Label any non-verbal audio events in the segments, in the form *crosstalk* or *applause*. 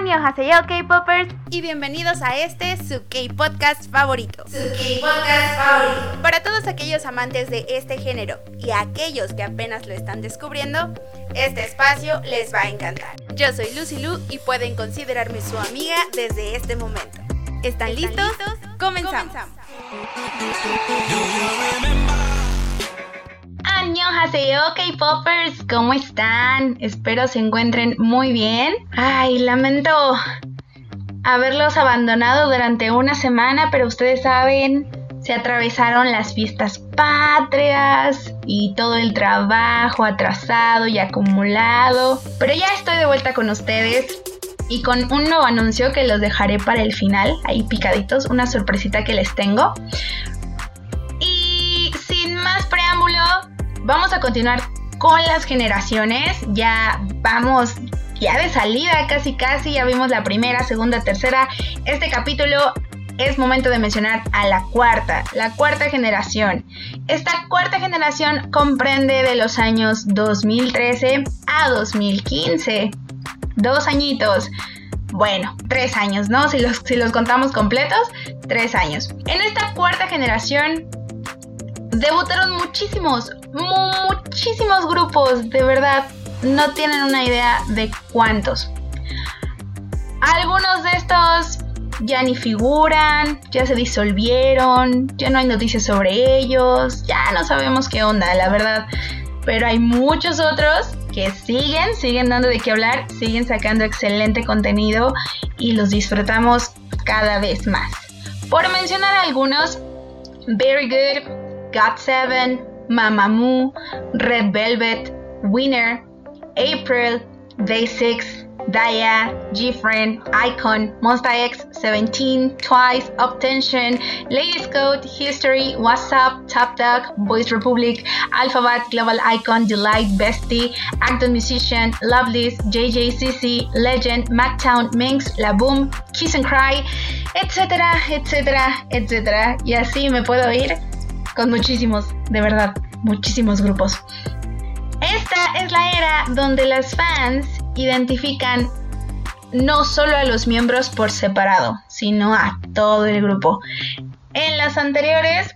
Annyeonghaseyo K-Poppers y bienvenidos a este su K-Podcast favorito. Su K-Podcast favorito. Para todos aquellos amantes de este género y aquellos que apenas lo están descubriendo, este espacio les va a encantar. Yo soy Lucy Lu y pueden considerarme su amiga desde este momento. ¿Están, listos? Comenzamos. Annyeonghaseyo K-Poppers, ¿cómo están? Espero se encuentren muy bien. Ay, lamento haberlos abandonado durante una semana, pero ustedes saben, se atravesaron las fiestas patrias y todo el trabajo atrasado y acumulado. Pero ya estoy de vuelta con ustedes y con un nuevo anuncio que los dejaré para el final, ahí picaditos, una sorpresita que les tengo. Y sin más preámbulo, vamos a continuar con las generaciones. Ya vamos ya de salida casi casi, ya vimos la primera, segunda, tercera. Este capítulo es momento de mencionar a la cuarta, la cuarta generación. Esta cuarta generación comprende de los años 2013 a 2015. Dos añitos. Bueno, tres años, ¿no? Si los, si los contamos completos, tres años. En esta cuarta generación debutaron muchísimos, muchísimos grupos, de verdad, no tienen una idea de cuántos. Algunos de estos ya ni figuran, ya se disolvieron, ya no hay noticias sobre ellos, ya no sabemos qué onda, la verdad. Pero hay muchos otros que siguen, siguen dando de qué hablar, siguen sacando excelente contenido y los disfrutamos cada vez más. Por mencionar algunos, Very Good, GOT7, Mamamoo, Red Velvet, Winner, April, Day6, Daya, GFriend, Icon, Monsta X, 17, Twice, Obtention, Ladies Code, History, WhatsApp, Top Dog, Voice Republic, Alphabet, Global Icon, Delight, Bestie, Acton Musician, Loveless, JJCC, Legend, Mactown, Minx, La Boom, Kiss and Cry, etcétera, etcétera, etcétera. Y así me puedo ir con muchísimos, de verdad, muchísimos grupos. Esta es la era donde las fans identifican no solo a los miembros por separado, sino a todo el grupo. En las anteriores,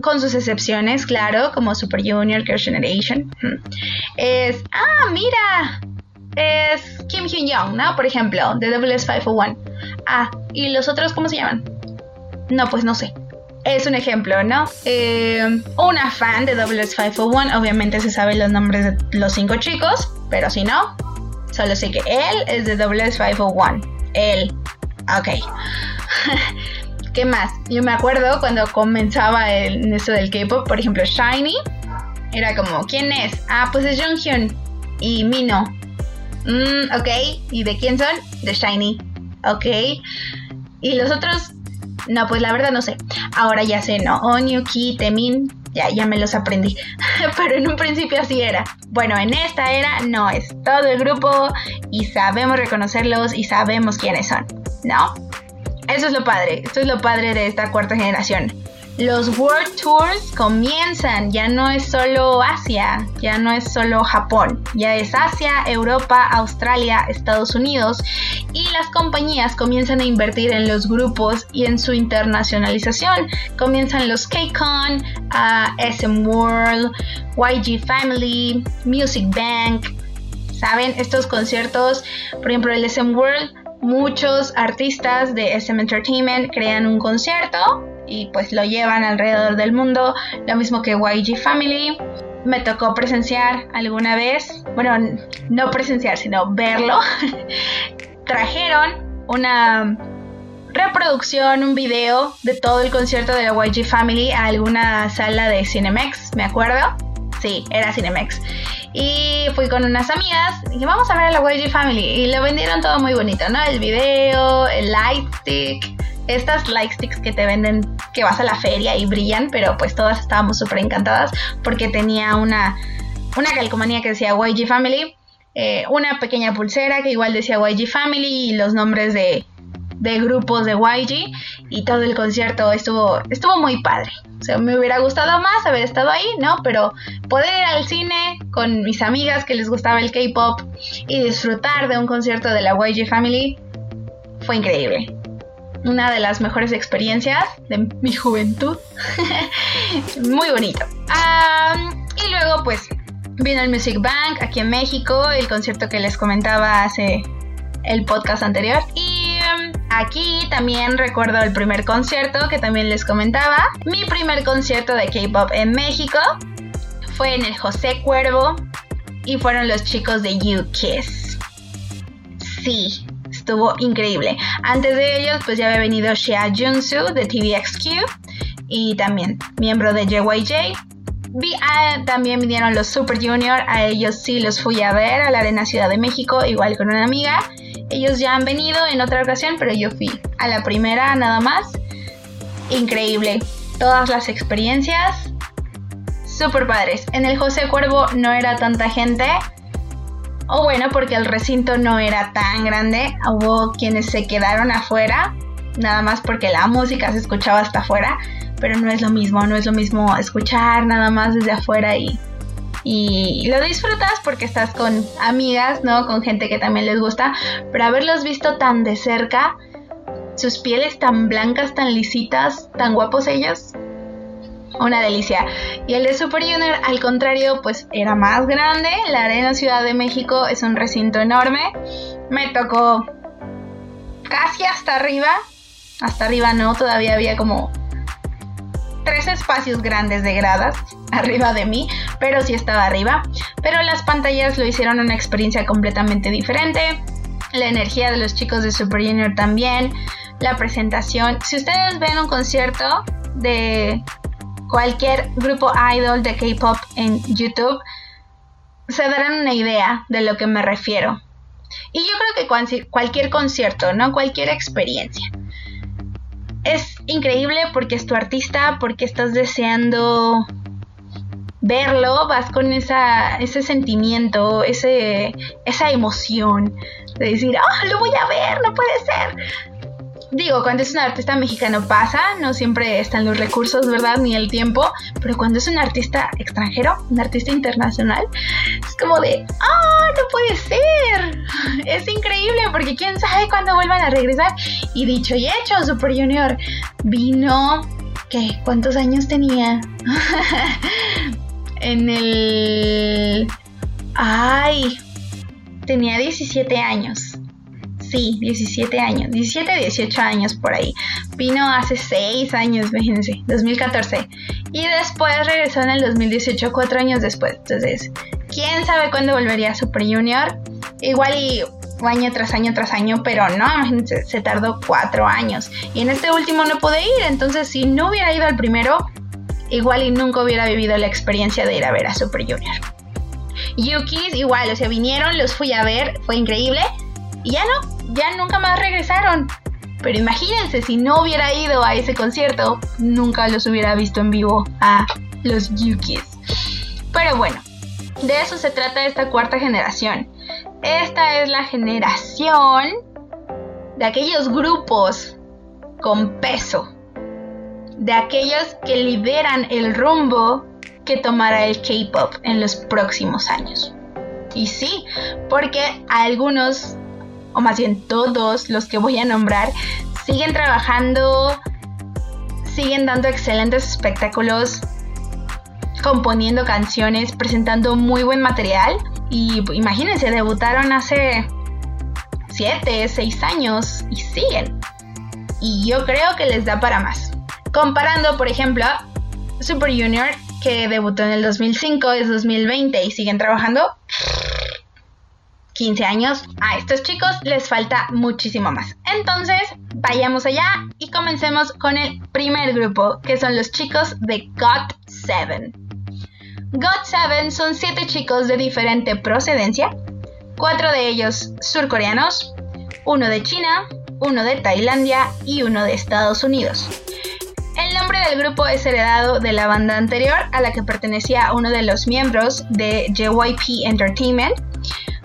con sus excepciones, claro, como Super Junior, Girls' Generation, es, ah, mira, es Kim Hyun Young, ¿no? Por ejemplo, de WS501. Ah, ¿y los otros cómo se llaman? No, pues no sé es un ejemplo, ¿no? Eh, una fan de WS501 obviamente se sabe los nombres de los cinco chicos, pero si no, solo sé que él es de WS501. Él. Ok. *laughs* ¿Qué más? Yo me acuerdo cuando comenzaba en esto del K-pop, por ejemplo, Shiny. Era como, ¿quién es? Ah, pues es Junghyun y Mino. Mm, ok. ¿Y de quién son? De Shiny. Ok. Y los otros no, pues la verdad no sé. Ahora ya sé, ¿no? Onyuki, Temin, ya, ya me los aprendí. *laughs* Pero en un principio así era. Bueno, en esta era no, es todo el grupo y sabemos reconocerlos y sabemos quiénes son, ¿no? Eso es lo padre, esto es lo padre de esta cuarta generación los World Tours comienzan, ya no es solo Asia, ya no es solo Japón, ya es Asia, Europa, Australia, Estados Unidos y las compañías comienzan a invertir en los grupos y en su internacionalización. Comienzan los K-Con, SM World, YG Family, Music Bank. ¿Saben? Estos conciertos, por ejemplo, el SM World, muchos artistas de SM Entertainment crean un concierto y pues lo llevan alrededor del mundo, lo mismo que YG Family. Me tocó presenciar alguna vez, bueno, no presenciar, sino verlo. *laughs* Trajeron una reproducción, un video de todo el concierto de la YG Family a alguna sala de Cinemex, ¿me acuerdo? Sí, era Cinemex. Y fui con unas amigas, y dije, vamos a ver a la YG Family. Y lo vendieron todo muy bonito, ¿no? El video, el lightstick, estas light sticks que te venden, que vas a la feria y brillan, pero pues todas estábamos súper encantadas porque tenía una, una calcomanía que decía YG Family, eh, una pequeña pulsera que igual decía YG Family y los nombres de, de grupos de YG y todo el concierto estuvo, estuvo muy padre. O sea, me hubiera gustado más haber estado ahí, ¿no? Pero poder ir al cine con mis amigas que les gustaba el K-pop y disfrutar de un concierto de la YG Family fue increíble. Una de las mejores experiencias de mi juventud. *laughs* Muy bonito. y luego pues vino el Music Bank aquí en México, el concierto que les comentaba hace el podcast anterior. Aquí también recuerdo el primer concierto que también les comentaba. Mi primer concierto de K-Pop en México fue en el José Cuervo y fueron los chicos de You Kiss. Sí, estuvo increíble. Antes de ellos, pues ya había venido Shea Junsu de TVXQ y también miembro de JYJ. Vi, también vinieron los Super Junior, a ellos sí los fui a ver a la Arena Ciudad de México, igual con una amiga. Ellos ya han venido en otra ocasión, pero yo fui a la primera nada más. Increíble. Todas las experiencias. Super padres. En el José Cuervo no era tanta gente. O bueno, porque el recinto no era tan grande. Hubo quienes se quedaron afuera. Nada más porque la música se escuchaba hasta afuera. Pero no es lo mismo, no es lo mismo escuchar nada más desde afuera y y lo disfrutas porque estás con amigas, ¿no? Con gente que también les gusta, pero haberlos visto tan de cerca, sus pieles tan blancas, tan lisitas, tan guapos ellos, una delicia. Y el de Super Junior, al contrario, pues era más grande. La Arena Ciudad de México es un recinto enorme. Me tocó casi hasta arriba. Hasta arriba no, todavía había como tres espacios grandes de gradas *laughs* arriba de mí, pero sí estaba arriba. Pero las pantallas lo hicieron una experiencia completamente diferente. La energía de los chicos de Super Junior también. La presentación. Si ustedes ven un concierto de cualquier grupo idol de K-pop en YouTube, se darán una idea de lo que me refiero. Y yo creo que cualquier concierto, ¿no? Cualquier experiencia es increíble porque es tu artista, porque estás deseando verlo, vas con esa, ese sentimiento, ese, esa emoción de decir, ah, lo voy a ver, no puede ser digo, cuando es un artista mexicano pasa, no siempre están los recursos, ¿verdad? Ni el tiempo, pero cuando es un artista extranjero, un artista internacional, es como de, ¡ah, no puede ser! *laughs* Es increíble porque quién sabe cuándo vuelvan a regresar. Y dicho y hecho, Super Junior vino, ¿qué? ¿Cuántos años tenía? *laughs* en el... ¡Ay! Tenía 17 años Sí, 17 años, 17, 18 años por ahí. Vino hace 6 años, imagínense, 2014. Y después regresó en el 2018, 4 años después. Entonces, quién sabe cuándo volvería a Super Junior. Igual y año tras año tras año, pero no, imagínense, se tardó 4 años. Y en este último no pude ir, entonces si no hubiera ido al primero, igual y nunca hubiera vivido la experiencia de ir a ver a Super Junior. Yukis igual, o sea, vinieron, los fui a ver, fue increíble. Y ya no, ya nunca más regresaron. Pero imagínense, si no hubiera ido a ese concierto, nunca los hubiera visto en vivo a los Yukis. Pero bueno, de eso se trata esta cuarta generación. Esta es la generación de aquellos grupos con peso, de aquellos que liberan el rumbo que tomará el K-Pop en los próximos años. Y sí, porque algunos o más bien todos los que voy a nombrar, siguen trabajando, siguen dando excelentes espectáculos, componiendo canciones, presentando muy buen material. Y imagínense, debutaron hace 7, 6 años y siguen. Y yo creo que les da para más. Comparando, por ejemplo, Super Junior, que debutó en el 2005, es 2020 y siguen trabajando. 15 años, a estos chicos les falta muchísimo más. Entonces, vayamos allá y comencemos con el primer grupo, que son los chicos de GOT7. GOT7 son 7 chicos de diferente procedencia, 4 de ellos surcoreanos, uno de China, uno de Tailandia y uno de Estados Unidos. El nombre del grupo es heredado de la banda anterior a la que pertenecía uno de los miembros de JYP Entertainment,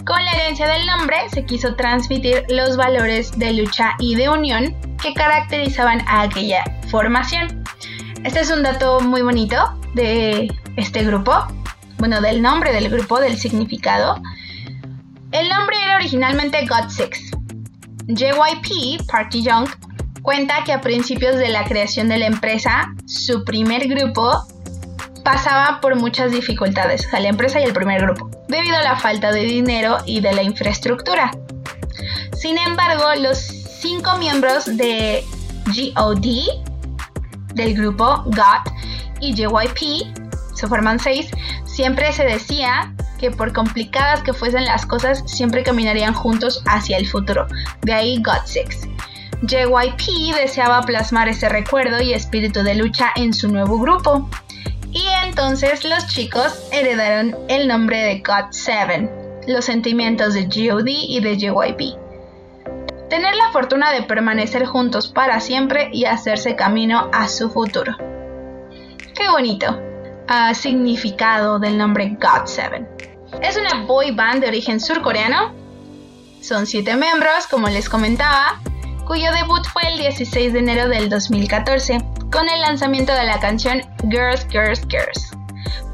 con la herencia del nombre se quiso transmitir los valores de lucha y de unión que caracterizaban a aquella formación. Este es un dato muy bonito de este grupo, bueno, del nombre del grupo, del significado. El nombre era originalmente God Six, JYP, Park Ji-young, cuenta que a principios de la creación de la empresa, su primer grupo pasaba por muchas dificultades, a la empresa y el primer grupo, debido a la falta de dinero y de la infraestructura. Sin embargo, los cinco miembros de GOD, del grupo GOT y JYP, se forman seis, siempre se decía que por complicadas que fuesen las cosas, siempre caminarían juntos hacia el futuro. De ahí GOT6. JYP deseaba plasmar ese recuerdo y espíritu de lucha en su nuevo grupo. Y entonces los chicos heredaron el nombre de GOT7, los sentimientos de GOD y de JYP. Tener la fortuna de permanecer juntos para siempre y hacerse camino a su futuro. Qué bonito. Significado del nombre GOT7. Es una boy band de origen surcoreano. Son siete miembros, como les comentaba, cuyo debut fue el 16 de enero del 2014 con el lanzamiento de la canción Girls, Girls, Girls.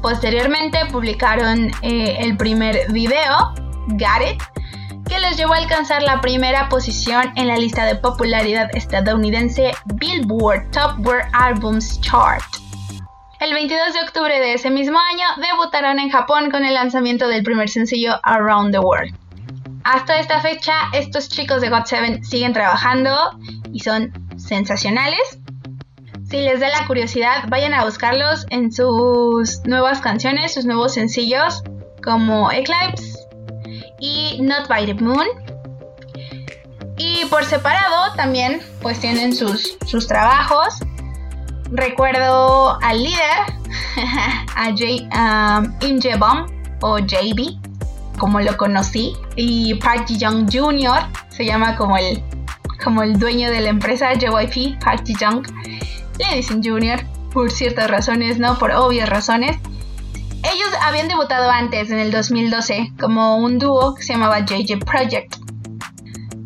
Posteriormente publicaron eh, el primer video, Got It, que les llevó a alcanzar la primera posición en la lista de popularidad estadounidense Billboard Top World Albums Chart. El 22 de octubre de ese mismo año debutaron en Japón con el lanzamiento del primer sencillo Around the World. Hasta esta fecha, estos chicos de GOT7 siguen trabajando y son sensacionales. Si les da la curiosidad, vayan a buscarlos en sus nuevas canciones, sus nuevos sencillos como Eclipse y Not by the Moon. Y por separado también pues tienen sus, sus trabajos. Recuerdo al líder, *laughs* a J, um, Im o JB, como lo conocí, y Park Ji-young Jr. se llama como el, como el dueño de la empresa JYP, Park Ji-young le dicen Junior por ciertas razones, no por obvias razones. Ellos habían debutado antes, en el 2012, como un dúo que se llamaba JJ Project.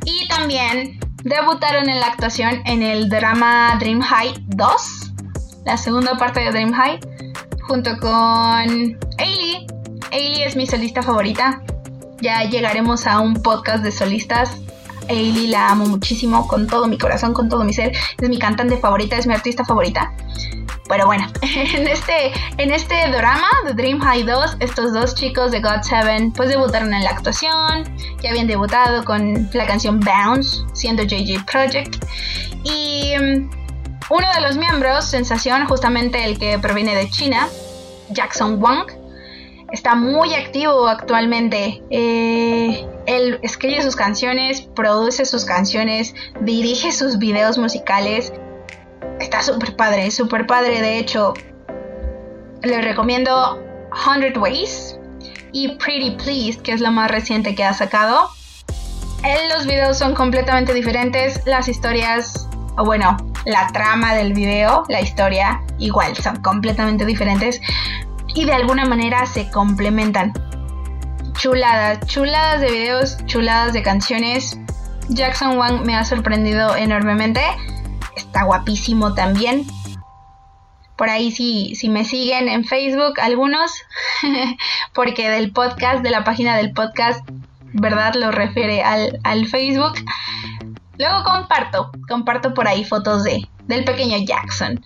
Y también debutaron en la actuación en el drama Dream High 2, la segunda parte de Dream High, junto con Ailey. Ailey es mi solista favorita. Ya llegaremos a un podcast de solistas Ailey la amo muchísimo con todo mi corazón, con todo mi ser. Es mi cantante favorita, es mi artista favorita. Pero bueno, *laughs* en este, en este drama de Dream High 2, estos dos chicos de God 7 pues debutaron en la actuación, ya habían debutado con la canción Bounce, siendo JJ Project. Y mm, uno de los miembros, Sensación, justamente el que proviene de China, Jackson Wang, está muy activo actualmente. Eh, él escribe sus canciones, produce sus canciones, dirige sus videos musicales. Está súper padre, súper padre. De hecho, les recomiendo 100 Ways y Pretty Pleased, que es lo más reciente que ha sacado. Él, los videos son completamente diferentes. Las historias, o bueno, la trama del video, la historia, igual, son completamente diferentes y de alguna manera se complementan. Chuladas, chuladas de videos, chuladas de canciones. Jackson Wang me ha sorprendido enormemente. Está guapísimo también. Por ahí si, si me siguen en Facebook algunos, *laughs* porque del podcast, de la página del podcast, ¿verdad? Lo refiere al, al Facebook. Luego comparto, comparto por ahí fotos de, del pequeño Jackson.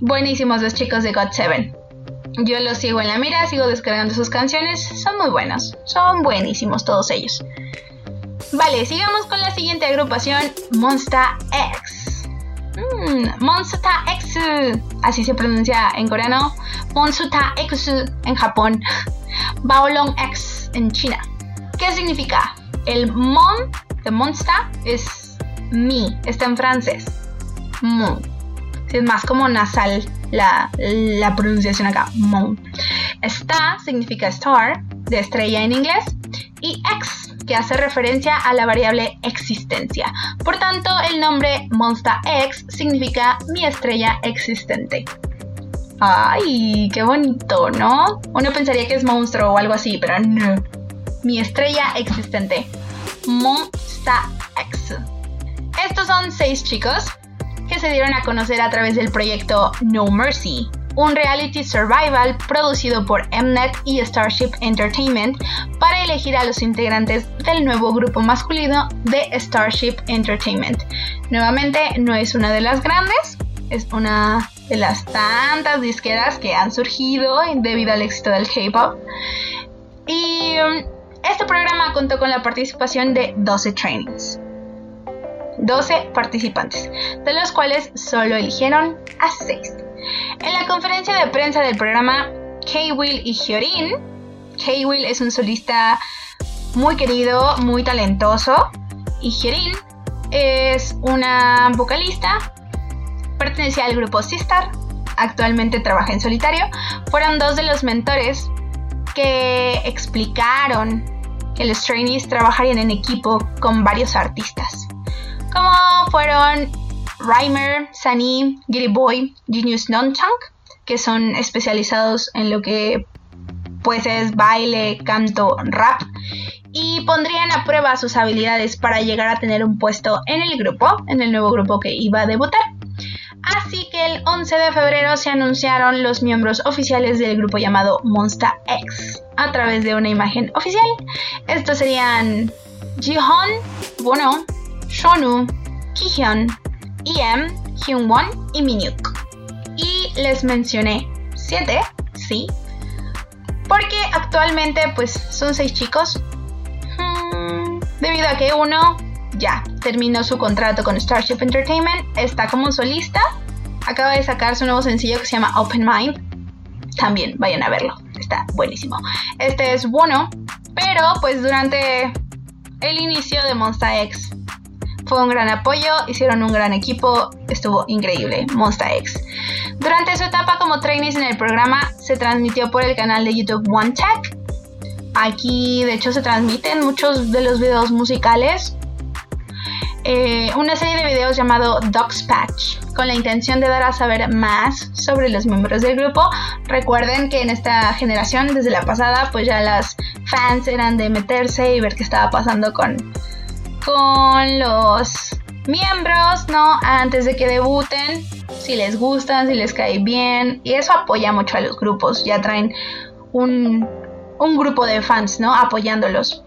Buenísimos los chicos de God7. Yo los sigo en la mira, sigo descargando sus canciones, son muy buenos, son buenísimos todos ellos. Vale, sigamos con la siguiente agrupación, Monster X. Mm, Monster X, así se pronuncia en coreano, Monster X en Japón, *laughs* Baolong X en China. ¿Qué significa? El mon de Monster es mi, está en francés. Mon. Es más como nasal la, pronunciación acá, Moon. Star significa star, de estrella en inglés, y X, que hace referencia a la variable existencia. Por tanto, el nombre Monster X significa mi estrella existente. Ay, qué bonito, ¿no? Uno pensaría que es monstruo o algo así, pero no. Mi estrella existente. Monster X. Estos son seis chicos que se dieron a conocer a través del proyecto No Mercy, un reality survival producido por Mnet y Starship Entertainment para elegir a los integrantes del nuevo grupo masculino de Starship Entertainment. Nuevamente, no es una de las grandes, es una de las tantas disqueras que han surgido debido al éxito del K-pop. Y um, este programa contó con la participación de 12 trainings. 12 participantes, de los cuales solo eligieron a 6. En la conferencia de prensa del programa, K-Will y Hyorin, K-Will es un solista muy querido, muy talentoso, y Hyorin es una vocalista, pertenecía al grupo Sistar, actualmente trabaja en solitario, fueron dos de los mentores que explicaron que los trainees trabajarían en equipo con varios artistas, como fueron Rhymer, Sunny, Giri Boy, Genius Nonchunk, que son especializados en lo que pues es baile, canto, rap y pondrían a prueba sus habilidades para llegar a tener un puesto en el grupo, en el nuevo grupo que iba a debutar. Así que el 11 de febrero se anunciaron los miembros oficiales del grupo llamado Monster X a través de una imagen oficial. Estos serían Jihoon, Bono, Shonu, Kihyun, EM, Hyunwon y Minhyuk. Y les mencioné 7, sí, porque actualmente pues son 6 chicos. Hmm, debido a que uno ya terminó su contrato con Starship Entertainment, está como solista, acaba de sacar su nuevo sencillo que se llama Open Mind. También vayan a verlo, está buenísimo. Este es bueno, pero pues durante el inicio de Monster X fue un gran apoyo, hicieron un gran equipo, estuvo increíble, Monster X. Durante su etapa como trainees en el programa, se transmitió por el canal de YouTube One Tech. Aquí, de hecho, se transmiten muchos de los videos musicales. Eh, una serie de videos llamado Dogs Patch, con la intención de dar a saber más sobre los miembros del grupo. Recuerden que en esta generación, desde la pasada, pues ya las fans eran de meterse y ver qué estaba pasando con, con los miembros, ¿no? Antes de que debuten, si les gustan, si les cae bien. Y eso apoya mucho a los grupos, ya traen un, un grupo de fans, ¿no? Apoyándolos.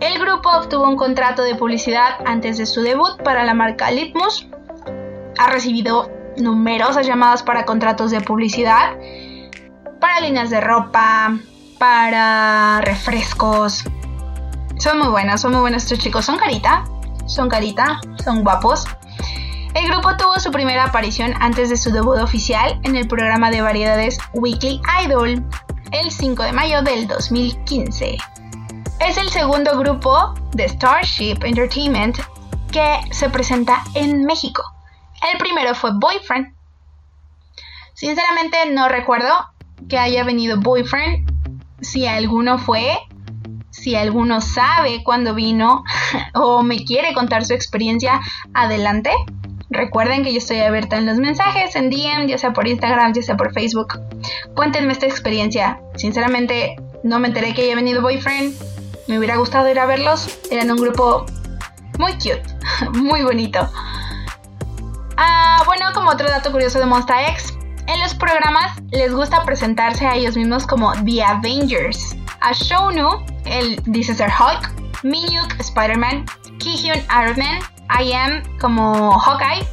El grupo obtuvo un contrato de publicidad antes de su debut para la marca Litmus. Ha recibido numerosas llamadas para contratos de publicidad, para líneas de ropa, para refrescos, son muy buenos, son muy buenos estos chicos. Son carita, son carita, son guapos. El grupo tuvo su primera aparición antes de su debut oficial en el programa de variedades Weekly Idol el 5 de mayo del 2015. Es el segundo grupo de Starship Entertainment que se presenta en México. El primero fue Boyfriend. Sinceramente no recuerdo que haya venido Boyfriend. Si alguno fue, si alguno sabe cuándo vino *laughs* o me quiere contar su experiencia, adelante. Recuerden que yo estoy abierta en los mensajes, en DM, ya sea por Instagram, ya sea por Facebook. Cuéntenme esta experiencia. Sinceramente, no me enteré que haya venido Boyfriend. Me hubiera gustado ir a verlos. Eran un grupo muy cute, *laughs* muy bonito. Ah, bueno, como otro dato curioso de Monster X, en los programas les gusta presentarse a ellos mismos como The Avengers. A Shonu él dice ser Hulk, Minyuk Spider-Man, Kihyun Iron Man, I Am como Hawkeye,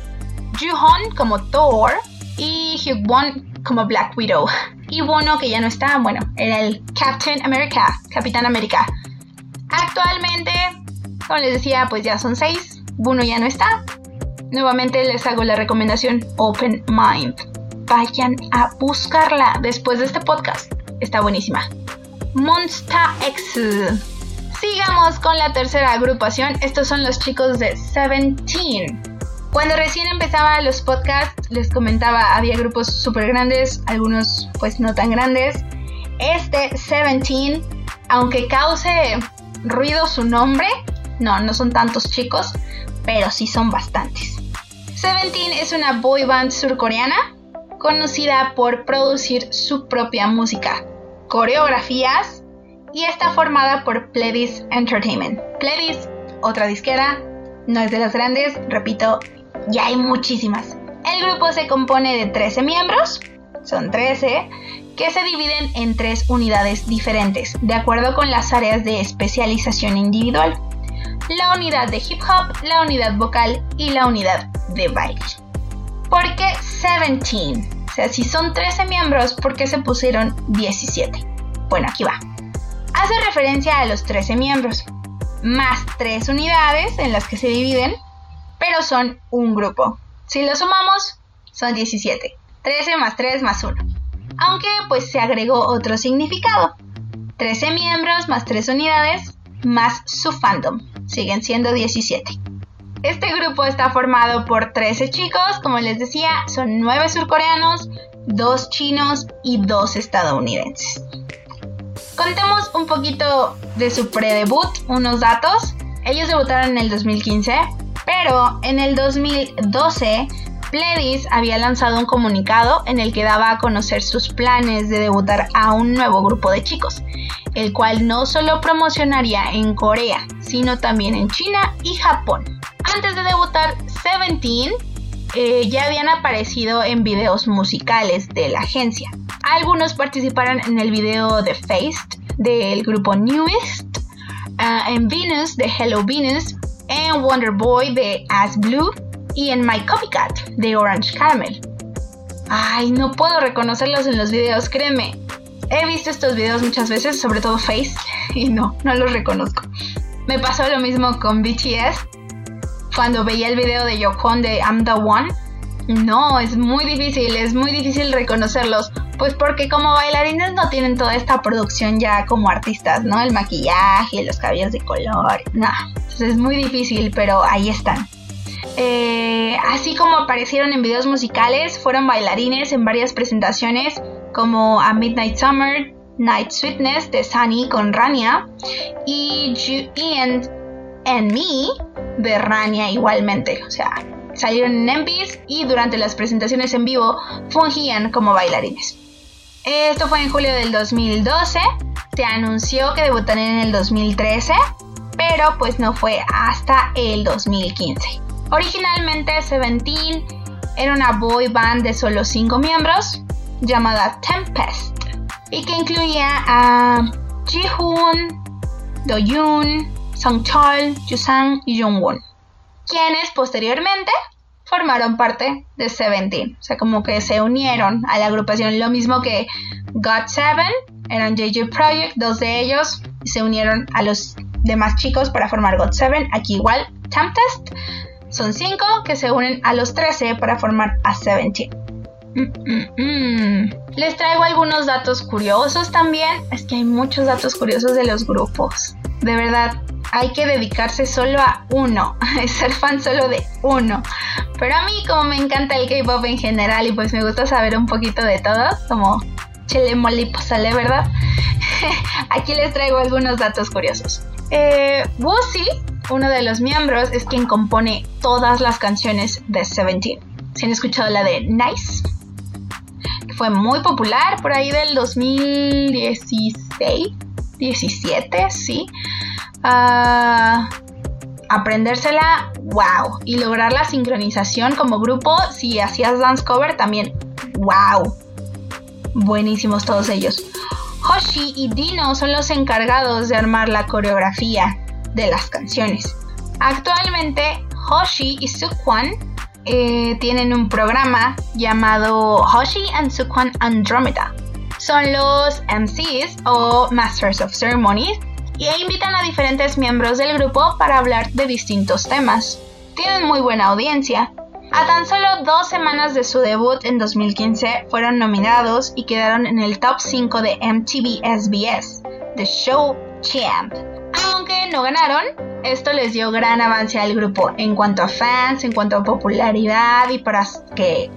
Juhon como Thor y Hyukwon como Black Widow. Y Bono, que ya no está, bueno, era el Captain America, Capitán América. Actualmente, como les decía, pues ya son seis. Bono ya no está. Nuevamente les hago la recomendación Open Mind. Vayan a buscarla después de este podcast. Está buenísima. Monster X. Sigamos con la tercera agrupación. Estos son los chicos de Seventeen. Cuando recién empezaba los podcasts, les comentaba, había grupos súper grandes, algunos pues no tan grandes. Este Seventeen, aunque cause ruido su nombre, no, no son tantos chicos, pero sí son bastantes. Seventeen es una boy band surcoreana conocida por producir su propia música, coreografías y está formada por Pledis Entertainment. Pledis, otra disquera, no es de las grandes, repito, ya hay muchísimas. El grupo se compone de 13 miembros, son 13, que se dividen en tres unidades diferentes, de acuerdo con las áreas de especialización individual. La unidad de hip hop, la unidad vocal y la unidad de baile. ¿Por qué 17? O sea, si son 13 miembros, ¿por qué se pusieron 17? Bueno, aquí va. Hace referencia a los 13 miembros, más 3 unidades en las que se dividen, pero son un grupo. Si lo sumamos, son 17. 13 más 3 más 1. Aunque pues se agregó otro significado. 13 miembros más 3 unidades más su fandom. Siguen siendo 17. Este grupo está formado por 13 chicos, como les decía, son 9 surcoreanos, 2 chinos y 2 estadounidenses. Contemos un poquito de su predebut, unos datos. Ellos debutaron en el 2015, pero en el 2012 Pledis había lanzado un comunicado en el que daba a conocer sus planes de debutar a un nuevo grupo de chicos, el cual no solo promocionaría en Corea, sino también en China y Japón. Antes de debutar, Seventeen eh, ya habían aparecido en videos musicales de la agencia. Algunos participaron en el video de Faced del grupo Newest, ah, en Venus de Hello Venus, en Wonder Boy de As Blue y en My Copycat de Orange Caramel. Ay, no puedo reconocerlos en los videos, créeme. He visto estos videos muchas veces, sobre todo Face, *laughs* y no, no los reconozco. Me pasó lo mismo con BTS cuando veía el video de Yokon de I'm the One. No, es muy difícil, es muy difícil reconocerlos, pues porque como bailarines no tienen toda esta producción ya como artistas, ¿no? El maquillaje, los cabellos de color, no, entonces es muy difícil, pero ahí están. Eh, así como aparecieron en videos musicales, fueron bailarines en varias presentaciones como A Midnight Summer, Night Sweetness de Sunny con Rania y You and Me de Rania igualmente. O sea, salieron en MPs y durante las presentaciones en vivo fungían como bailarines. Esto fue en julio del 2012. Se anunció que debutarían en el 2013, pero pues no fue hasta el 2015. Originalmente Seventeen era una boy band de solo 5 miembros llamada Tempest y que incluía a Jihoon, Doyoon, Songchol, Yusang y Jungwon, quienes posteriormente formaron parte de Seventeen, o sea, como que se unieron a la agrupación, lo mismo que God7, eran JJ Project, dos de ellos se unieron a los demás chicos para formar God7, aquí igual Tempest, son cinco que se unen a los 13 para formar a Seventeen. Mm, mm, mm. Les traigo algunos datos curiosos también. Es que hay muchos datos curiosos de los grupos. De verdad, hay que dedicarse solo a uno, *laughs* ser fan solo de uno. Pero a mí como me encanta el K-pop en general y pues me gusta saber un poquito de todo, como chile mole sale, ¿verdad? *laughs* Aquí les traigo algunos datos curiosos. Eh, uno de los miembros, es quien compone todas las canciones de Seventeen. Si han escuchado la de Nice, que fue muy popular por ahí del 2016, 17, sí aprendérsela, wow. Y lograr la sincronización como grupo, si hacías dance cover, también, wow. Buenísimos todos ellos. Hoshi y Dino son los encargados de armar la coreografía de las canciones. Actualmente, Hoshi y Sukwan eh, tienen un programa llamado Hoshi and Sukwan Andromeda. Son los MCs o Masters of Ceremonies y invitan a diferentes miembros del grupo para hablar de distintos temas. Tienen muy buena audiencia. A tan solo dos semanas de su debut en 2015 fueron nominados y quedaron en el top 5 de MTV SBS, The Show Champ. Aunque no ganaron, esto les dio gran avance al grupo en cuanto a fans, en cuanto a popularidad y para que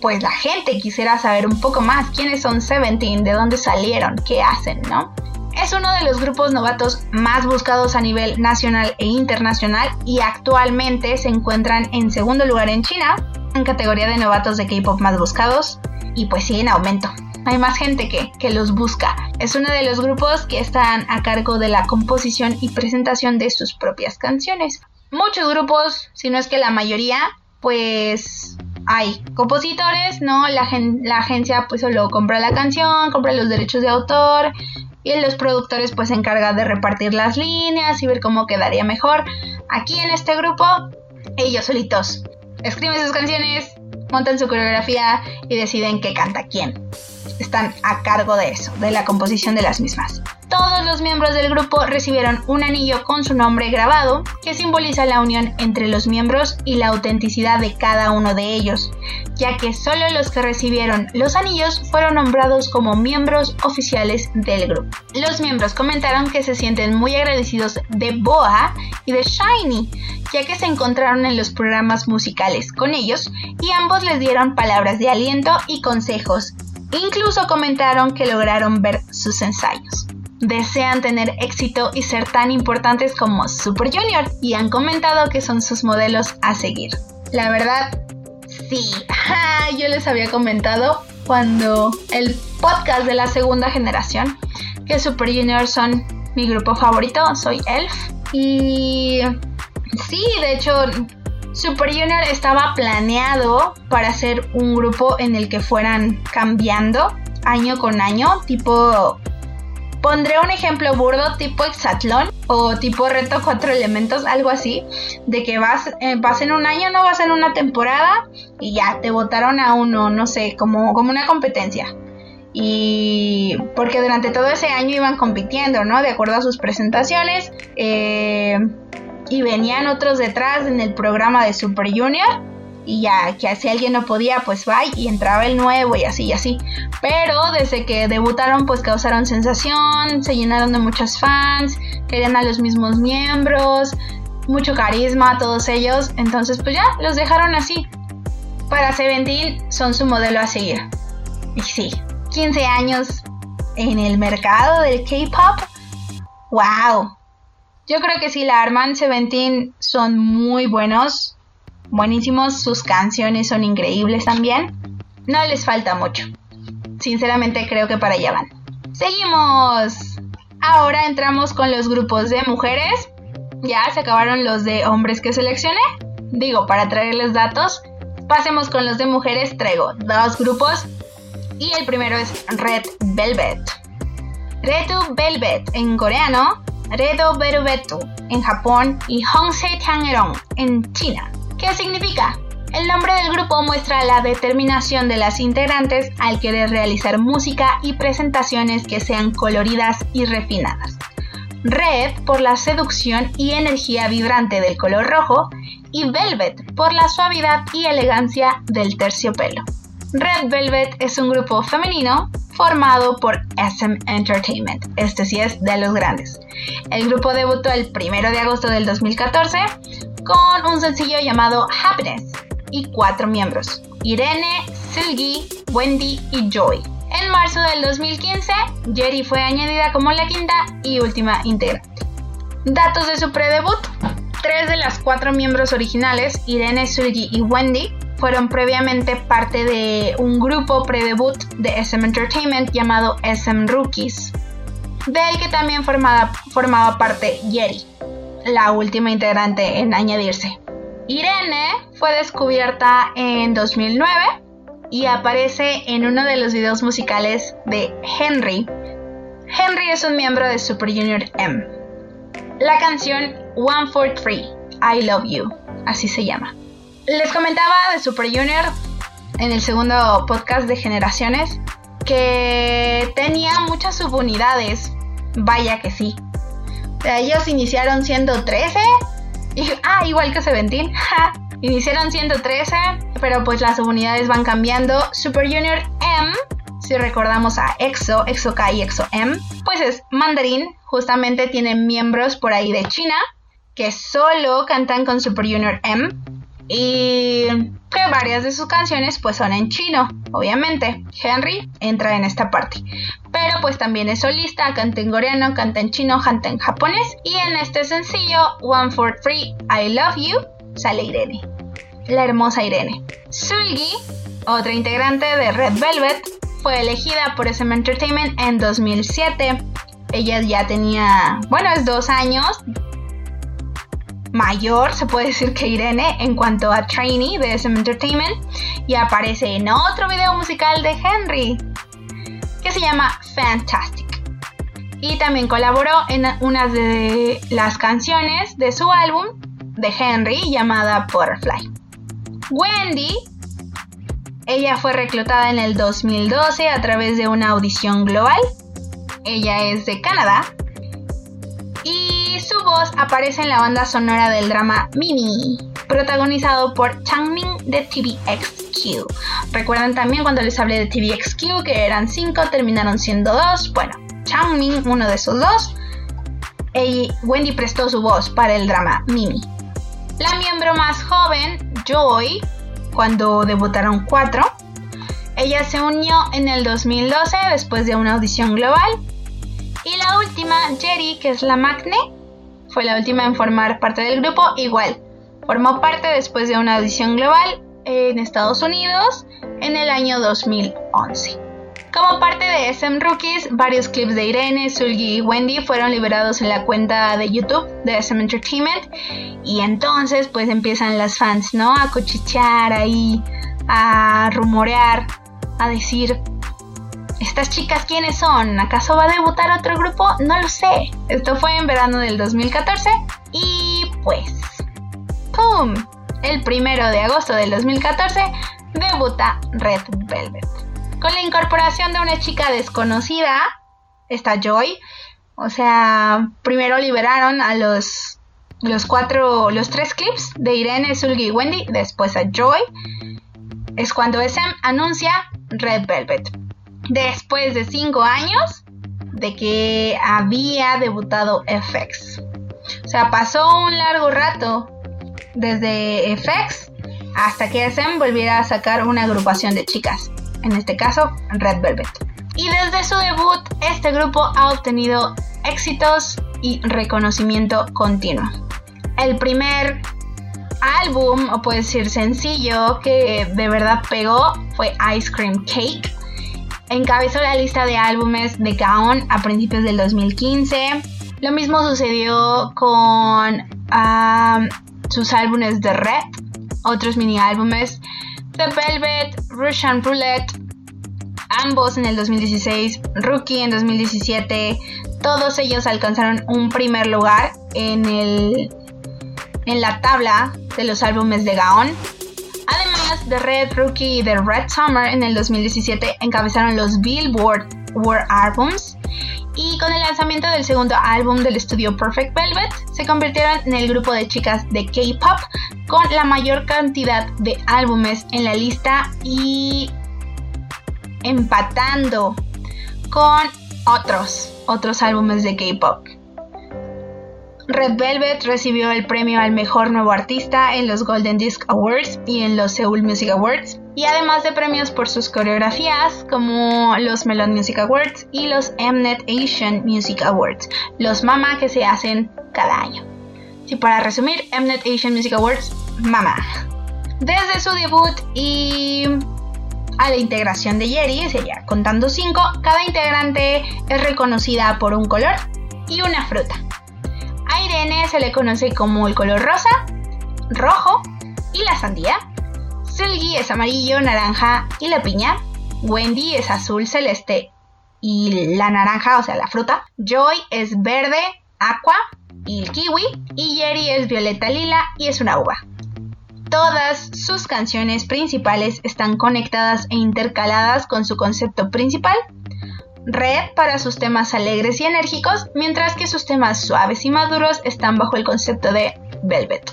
pues la gente quisiera saber un poco más quiénes son Seventeen, de dónde salieron, qué hacen, ¿no? Es uno de los grupos novatos más buscados a nivel nacional e internacional y actualmente se encuentran en segundo lugar en China, en categoría de novatos de K-pop más buscados, y pues sigue en aumento. Hay más gente que, que los busca. Es uno de los grupos que están a cargo de la composición y presentación de sus propias canciones. Muchos grupos, si no es que la mayoría, pues hay compositores, ¿no? La, la agencia pues solo compra la canción, compra los derechos de autor y los productores pues se encargan de repartir las líneas y ver cómo quedaría mejor. Aquí en este grupo, ellos solitos escriben sus canciones, montan su coreografía y deciden qué canta quién están a cargo de eso, de la composición de las mismas. Todos los miembros del grupo recibieron un anillo con su nombre grabado que simboliza la unión entre los miembros y la autenticidad de cada uno de ellos, ya que solo los que recibieron los anillos fueron nombrados como miembros oficiales del grupo. Los miembros comentaron que se sienten muy agradecidos de Boa y de Shiny, ya que se encontraron en los programas musicales con ellos y ambos les dieron palabras de aliento y consejos Incluso comentaron que lograron ver sus ensayos. Desean tener éxito y ser tan importantes como Super Junior y han comentado que son sus modelos a seguir. La verdad, sí, yo les había comentado cuando el podcast de la segunda generación que Super Junior son mi grupo favorito, soy Elf. Y sí, de hecho, Super Junior estaba planeado para ser un grupo en el que fueran cambiando año con año, tipo pondré un ejemplo burdo tipo hexatlón o tipo reto cuatro elementos, algo así, de que vas, eh, vas en un año, no vas en una temporada y ya te votaron a uno, no sé, como, como una competencia. Y porque durante todo ese año iban compitiendo, ¿no? De acuerdo a sus presentaciones. Eh, y venían otros detrás en el programa de Super Junior y ya que si alguien no podía pues va y entraba el nuevo y así y así. Pero desde que debutaron pues causaron sensación se llenaron de muchos fans querían a los mismos miembros mucho carisma todos ellos. Entonces pues ya los dejaron así. Para Seventeen son su modelo a seguir. Y sí 15 años en el mercado del K-pop. Wow. Yo creo que sí, la Armand Seventeen son muy buenos, buenísimos, sus canciones son increíbles también. No les falta mucho. Sinceramente creo que para allá van. Seguimos. Ahora entramos con los grupos de mujeres. Ya se acabaron los de hombres que seleccioné. Digo, para traerles datos. Pasemos con los de mujeres. Traigo dos grupos. Y el primero es Red Velvet. Red Velvet en coreano Redo Berubetu en Japón y Hongse Tangerong en China. ¿Qué significa? El nombre del grupo muestra la determinación de las integrantes al querer realizar música y presentaciones que sean coloridas y refinadas. Red por la seducción y energía vibrante del color rojo y Velvet por la suavidad y elegancia del terciopelo. Red Velvet es un grupo femenino formado por SM Entertainment. Este sí es de los grandes. El grupo debutó el 1 de agosto del 2014 con un sencillo llamado Happiness y cuatro miembros, Irene, Silgi, Wendy y Joy. En marzo del 2015, Jerry fue añadida como la quinta y última integrante. Datos de su predebut. Tres de las cuatro miembros originales, Irene, Silgi y Wendy, fueron previamente parte de un grupo pre-debut de SM Entertainment llamado SM Rookies, del que también formaba, formaba parte Jerry, la última integrante en añadirse. Irene fue descubierta en 2009 y aparece en uno de los videos musicales de Henry. Henry es un miembro de Super Junior M. La canción One for Three, I Love You, así se llama. Les comentaba de Super Junior en el segundo podcast de Generaciones que tenía muchas subunidades. Vaya que sí. Ellos iniciaron siendo 13. Y, ah, igual que Seventeen. *laughs* iniciaron siendo 13, pero pues las subunidades van cambiando. Super Junior M, si recordamos a EXO, EXO K y EXO M, pues es mandarín. Justamente tienen miembros por ahí de China que solo cantan con Super Junior M y varias de sus canciones pues son en chino, obviamente. Henry entra en esta parte. Pero pues también es solista, canta en coreano, canta en chino, canta en japonés. Y en este sencillo, One for Three, I Love You, sale Irene. La hermosa Irene. Sulgi, otra integrante de Red Velvet, fue elegida por SM Entertainment en 2007. Ella ya tenía, bueno, es dos años mayor, se puede decir que Irene, en cuanto a trainee de SM Entertainment, y aparece en otro video musical de Henry, que se llama Fantastic. Y también colaboró en una de las canciones de su álbum de Henry llamada Butterfly. Wendy, ella fue reclutada en el 2012 a través de una audición global. Ella es de Canadá su voz aparece en la banda sonora del drama Mimi, protagonizado por Changmin de TVXQ. ¿Recuerdan también cuando les hablé de TVXQ que eran 5, terminaron siendo 2? Bueno, Changmin, uno de esos dos, y Wendy prestó su voz para el drama Mimi. La miembro más joven, Joy, cuando debutaron 4, ella se unió en el 2012 después de una audición global y la última, Jerry, que es la Magne, fue la última en formar parte del grupo. Igual, formó parte después de una audición global en Estados Unidos en el año 2011. Como parte de SM Rookies, varios clips de Irene, Sulgi y Wendy fueron liberados en la cuenta de YouTube de SM Entertainment y entonces pues empiezan las fans, ¿no? A cuchichear ahí, a rumorear, a decir ¿Estas chicas quiénes son? ¿Acaso va a debutar otro grupo? No lo sé. Esto fue en verano del 2014 y pues... ¡Pum! El primero de agosto del 2014 debuta Red Velvet. Con la incorporación de una chica desconocida, esta Joy. O sea, primero liberaron a los, los cuatro, los tres clips de Irene, Sulgi y Wendy, después a Joy. Es cuando SM anuncia Red Velvet después de 5 años de que había debutado FX. O sea, pasó un largo rato desde FX hasta que SM volviera a sacar una agrupación de chicas, en este caso Red Velvet. Y desde su debut, este grupo ha obtenido éxitos y reconocimiento continuo. El primer álbum, o puede decir sencillo, que de verdad pegó fue Ice Cream Cake encabezó la lista de álbumes de Gaon a principios del 2015. Lo mismo sucedió con sus álbumes de Red, otros mini álbumes, The Velvet, Russian Roulette, ambos en el 2016, Rookie en 2017. Todos ellos alcanzaron un primer lugar en, el, en la tabla de los álbumes de Gaon. The Red Rookie y The Red Summer en el 2017 encabezaron los Billboard World Albums y con el lanzamiento del segundo álbum del estudio Perfect Velvet se convirtieron en el grupo de chicas de K-Pop con la mayor cantidad de álbumes en la lista y empatando con otros, otros álbumes de K-Pop. Red Velvet recibió el premio al mejor nuevo artista en los Golden Disc Awards y en los Seoul Music Awards, y además de premios por sus coreografías como los Melon Music Awards y los Mnet Asian Music Awards, los MAMA que se hacen cada año. Y para resumir, Mnet Asian Music Awards, MAMA. Desde su debut y a la integración de Jerry, sería contando 5, cada integrante es reconocida por un color y una fruta. A Irene se le conoce como el color rosa, rojo y la sandía. Sulgi es amarillo, naranja y la piña. Wendy es azul celeste y la naranja, o sea, la fruta. Joy es verde, aqua y el kiwi. Y Jerry es violeta lila y es una uva. Todas sus canciones principales están conectadas e intercaladas con su concepto principal, Red para sus temas alegres y enérgicos, mientras que sus temas suaves y maduros están bajo el concepto de Velvet.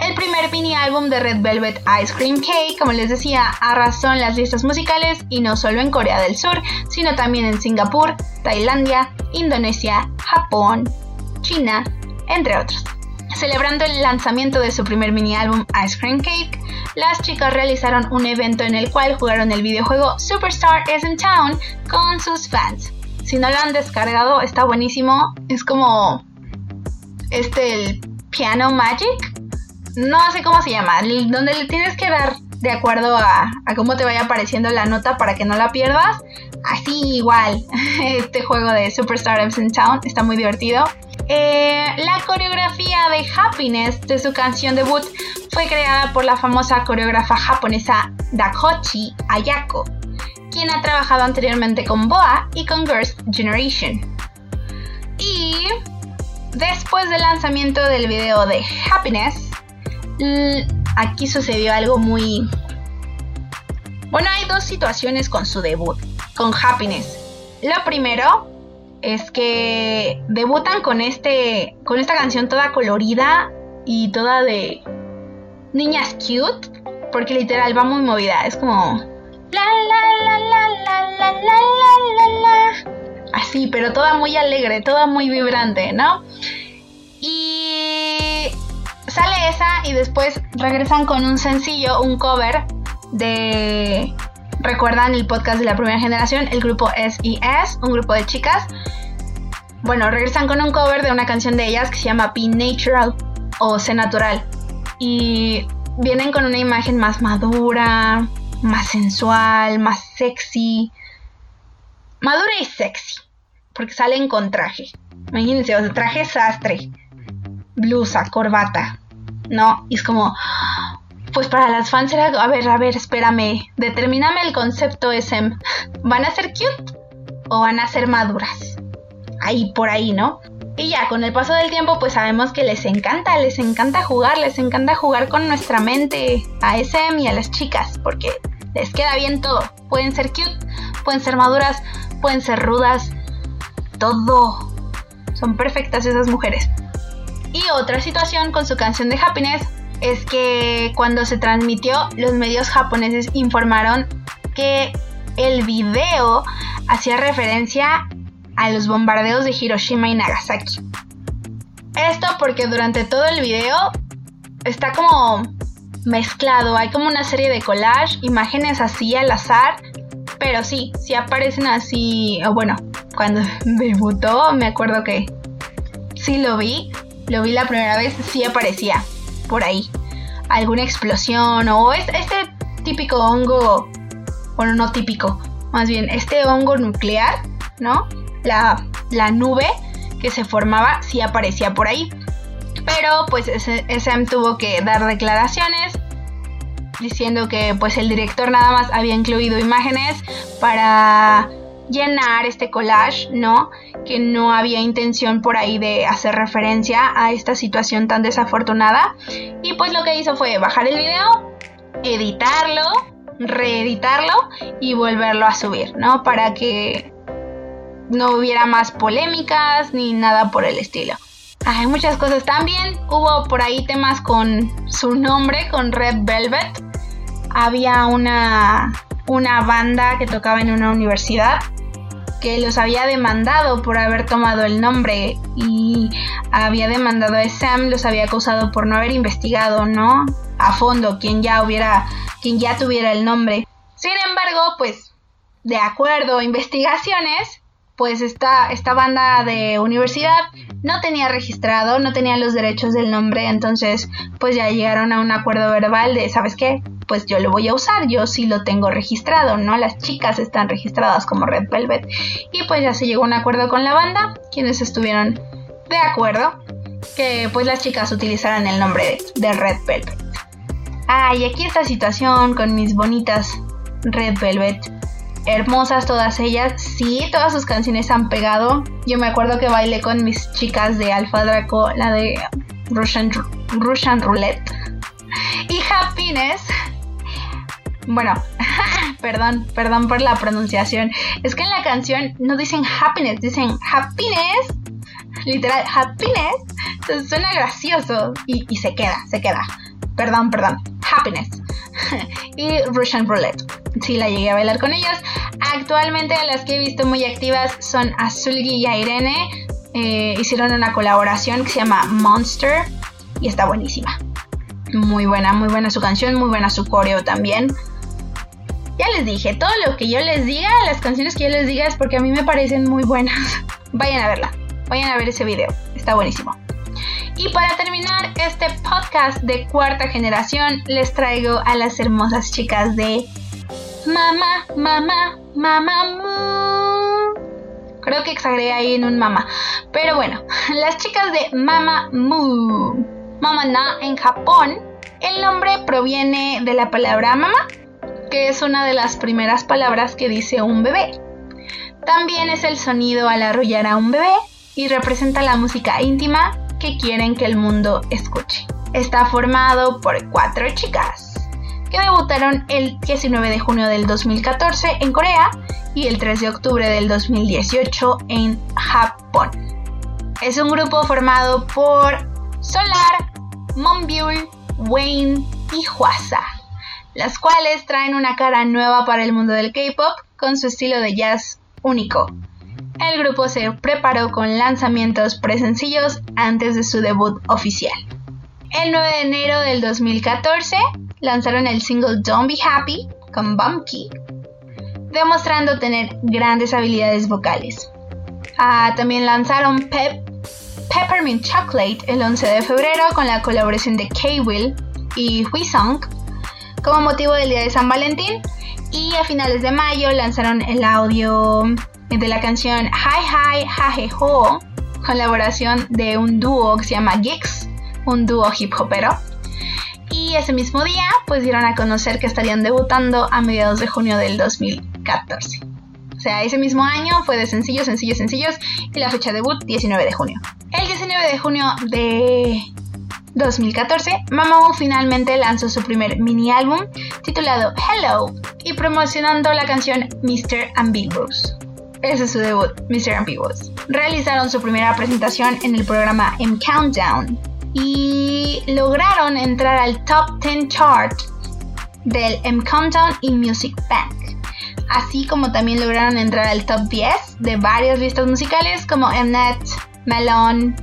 El primer mini álbum de Red Velvet Ice Cream Cake, como les decía, arrasó en las listas musicales y no solo en Corea del Sur, sino también en Singapur, Tailandia, Indonesia, Japón, China, entre otros. Celebrando el lanzamiento de su primer mini álbum Ice Cream Cake, las chicas realizaron un evento en el cual jugaron el videojuego Superstar is in Town con sus fans. Si no lo han descargado, está buenísimo. Es como este el Piano Magic. No sé cómo se llama, donde le tienes que dar de acuerdo a, cómo te vaya apareciendo la nota para que no la pierdas. Así igual, *laughs* este juego de Superstar is in Town está muy divertido. Eh, la coreografía de Happiness de su canción debut fue creada por la famosa coreógrafa japonesa Dakochi Ayako, quien ha trabajado anteriormente con Boa y con Girls' Generation. Y después del lanzamiento del video de Happiness, aquí sucedió algo muy... Bueno, hay dos situaciones con su debut, con Happiness. Lo primero es que debutan con este con esta canción toda colorida y toda de niñas cute, porque literal va muy movida, es como la la la la la la la la la así, pero toda muy alegre, toda muy vibrante, ¿no? Y sale esa y después regresan con un sencillo, un cover de recuerdan el podcast de la primera generación, el grupo SES, un grupo de chicas. Bueno, regresan con un cover de una canción de ellas que se llama Be Natural o Sé Natural. Y vienen con una imagen más madura, más sensual, más sexy. Madura y sexy. Porque salen con traje. Imagínense, o sea, traje sastre. Blusa, corbata. ¿No? Y es como, pues para las fans era, a ver, a ver, espérame, determíname el concepto SM. ¿Van a ser cute o van a ser maduras? Ahí por ahí, ¿no? Y ya, con el paso del tiempo, pues sabemos que les encanta, les encanta jugar, les encanta jugar con nuestra mente a SM y a las chicas, porque les queda bien todo. Pueden ser cute, pueden ser maduras, pueden ser rudas, todo. Son perfectas esas mujeres. Y otra situación con su canción de Happiness es que cuando se transmitió, los medios japoneses informaron que el video hacía referencia a los bombardeos de Hiroshima y Nagasaki. Esto porque durante todo el video está como mezclado, hay como una serie de collage, imágenes así al azar, pero sí, sí aparecen así, o bueno, cuando *laughs* debutó me acuerdo que sí lo vi, lo vi la primera vez, sí aparecía por ahí alguna explosión o este típico hongo, bueno, no típico, más bien este hongo nuclear, ¿no? La, la nube que se formaba sí aparecía por ahí. Pero pues SM tuvo que dar declaraciones diciendo que pues el director nada más había incluido imágenes para llenar este collage, ¿no? Que no había intención por ahí de hacer referencia a esta situación tan desafortunada. Y pues lo que hizo fue bajar el video, editarlo, reeditarlo y volverlo a subir, ¿no? Para que no hubiera más polémicas ni nada por el estilo. Hay muchas cosas también. Hubo por ahí temas con su nombre, con Red Velvet. Había una, una banda que tocaba en una universidad que los había demandado por haber tomado el nombre y había demandado a Sam, los había acusado por no haber investigado, ¿no? A fondo, quien ya hubiera, quien ya tuviera el nombre. Sin embargo, pues, de acuerdo a investigaciones, pues esta, esta banda de universidad no tenía registrado, no tenía los derechos del nombre, entonces pues ya llegaron a un acuerdo verbal de, ¿sabes qué? Pues yo lo voy a usar, yo sí lo tengo registrado, ¿no? Las chicas están registradas como Red Velvet. Y pues ya se llegó a un acuerdo con la banda, quienes estuvieron de acuerdo que pues las chicas utilizaran el nombre de Red Velvet. Ah, y aquí esta situación con mis bonitas Red Velvet hermosas todas ellas. Sí, todas sus canciones han pegado. Yo me acuerdo que bailé con mis chicas de Alfa Draco, la de Russian, Russian Roulette. Y Happiness. Bueno, *laughs* perdón, perdón por la pronunciación. Es que en la canción no dicen happiness, dicen happiness. Literal, happiness. Entonces suena gracioso y, y se queda, se queda. Perdón, perdón. Happiness. *laughs* y Russian Roulette. Sí, la llegué a bailar con ellos. Actualmente las que he visto muy activas son Azulgi y Irene. Eh, hicieron una colaboración que se llama Monster y está buenísima. Muy buena, muy buena su canción, muy buena su coreo también. Ya les dije, todo lo que yo les diga, las canciones que yo les diga es porque a mí me parecen muy buenas. *laughs* Vayan a verla, vayan a ver ese video, está buenísimo. Y para terminar este podcast de cuarta generación, les traigo a las hermosas chicas de Mamá, Mamá, Mamá Creo que exageré ahí en un mama. Pero bueno, *laughs* las chicas de Mama Mu. Mama Na en Japón. El nombre proviene de la palabra mama, que es una de las primeras palabras que dice un bebé. También es el sonido al arrullar a un bebé y representa la música íntima quieren que el mundo escuche. Está formado por cuatro chicas que debutaron el 19 de junio del 2014 en Corea y el 3 de octubre del 2018 en Japón. Es un grupo formado por Solar, Monbyul, Wayne y Hwasa, las cuales traen una cara nueva para el mundo del K-pop con su estilo de jazz único. El grupo se preparó con lanzamientos presencillos antes de su debut oficial. El 9 de enero del 2014 lanzaron el single Don't Be Happy con Bumpy demostrando tener grandes habilidades vocales. Ah, también lanzaron Peppermint Chocolate el 11 de febrero con la colaboración de K-Will y Huisong como motivo del Día de San Valentín y a finales de mayo lanzaron el audio de la canción Hi Hi Haje Ho, colaboración de un dúo que se llama Geeks, un dúo hip hopero. Y ese mismo día, pues dieron a conocer que estarían debutando a mediados de junio del 2014. O sea, ese mismo año fue de sencillos, sencillos, sencillos y la fecha de debut 19 de junio. El 19 de junio de 2014, Mamamoo finalmente lanzó su primer mini álbum titulado Hello y promocionando la canción Mr. Ambiguous. Ese es su debut, Mr. Ambiguous. Realizaron su primera presentación en el programa M Countdown y lograron entrar al top 10 chart del M Countdown y Music Bank. Así como también lograron entrar al top 10 de varias listas musicales como Mnet, Melon,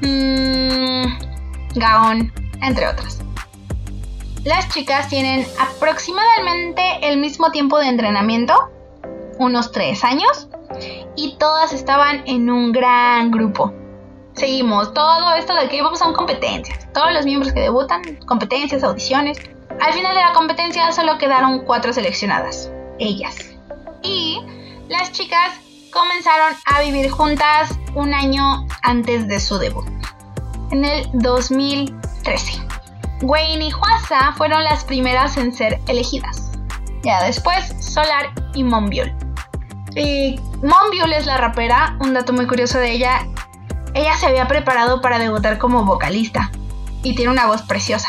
mmm, Gaon, entre otras. Las chicas tienen aproximadamente el mismo tiempo de entrenamiento, unos 3 años, y todas estaban en un gran grupo. Seguimos, todo esto de que son competencias. Todos los miembros que debutan, competencias, audiciones. Al final de la competencia solo quedaron cuatro seleccionadas, ellas. Y las chicas comenzaron a vivir juntas un año antes de su debut, en el 2013. Wayne y Huasa fueron las primeras en ser elegidas. Ya después, Solar y Monbiol. Y Monbiol es la rapera, un dato muy curioso de ella ella se había preparado para debutar como vocalista y tiene una voz preciosa.